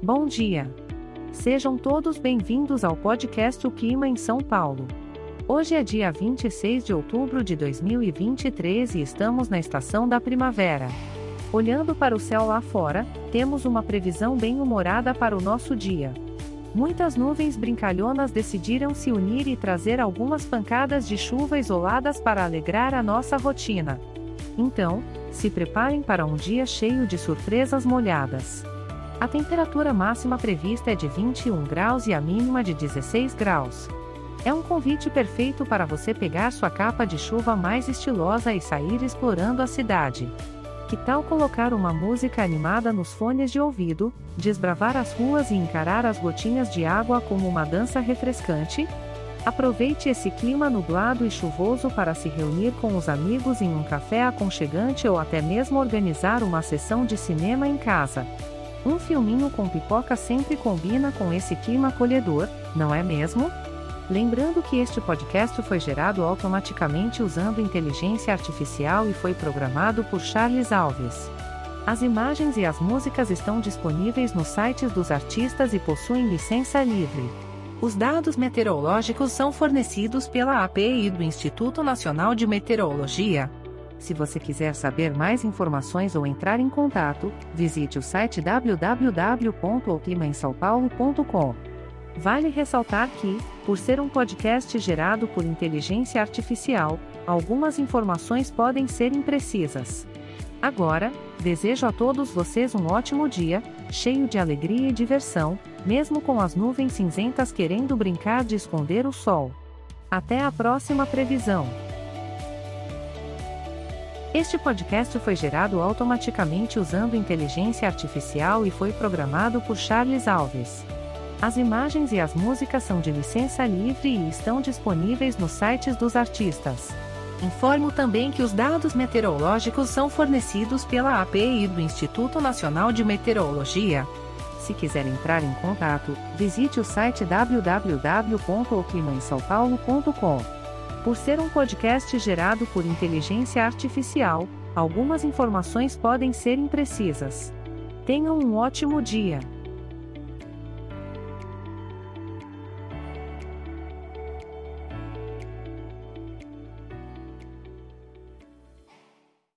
Bom dia. Sejam todos bem-vindos ao podcast O Clima em São Paulo. Hoje é dia 26 de outubro de 2023 e estamos na estação da primavera. Olhando para o céu lá fora, temos uma previsão bem humorada para o nosso dia. Muitas nuvens brincalhonas decidiram se unir e trazer algumas pancadas de chuva isoladas para alegrar a nossa rotina. Então, se preparem para um dia cheio de surpresas molhadas. A temperatura máxima prevista é de 21 graus e a mínima de 16 graus. É um convite perfeito para você pegar sua capa de chuva mais estilosa e sair explorando a cidade. Que tal colocar uma música animada nos fones de ouvido, desbravar as ruas e encarar as gotinhas de água como uma dança refrescante? Aproveite esse clima nublado e chuvoso para se reunir com os amigos em um café aconchegante ou até mesmo organizar uma sessão de cinema em casa. Um filminho com pipoca sempre combina com esse clima acolhedor, não é mesmo? Lembrando que este podcast foi gerado automaticamente usando inteligência artificial e foi programado por Charles Alves. As imagens e as músicas estão disponíveis nos sites dos artistas e possuem licença livre. Os dados meteorológicos são fornecidos pela API do Instituto Nacional de Meteorologia. Se você quiser saber mais informações ou entrar em contato, visite o site www.oclimaemsaopaulo.com. Vale ressaltar que, por ser um podcast gerado por inteligência artificial, algumas informações podem ser imprecisas. Agora, desejo a todos vocês um ótimo dia, cheio de alegria e diversão, mesmo com as nuvens cinzentas querendo brincar de esconder o sol. Até a próxima previsão. Este podcast foi gerado automaticamente usando inteligência artificial e foi programado por Charles Alves. As imagens e as músicas são de licença livre e estão disponíveis nos sites dos artistas. Informo também que os dados meteorológicos são fornecidos pela API do Instituto Nacional de Meteorologia. Se quiser entrar em contato, visite o site www.oclimaemsaopaulo.com. Por ser um podcast gerado por inteligência artificial, algumas informações podem ser imprecisas. Tenham um ótimo dia.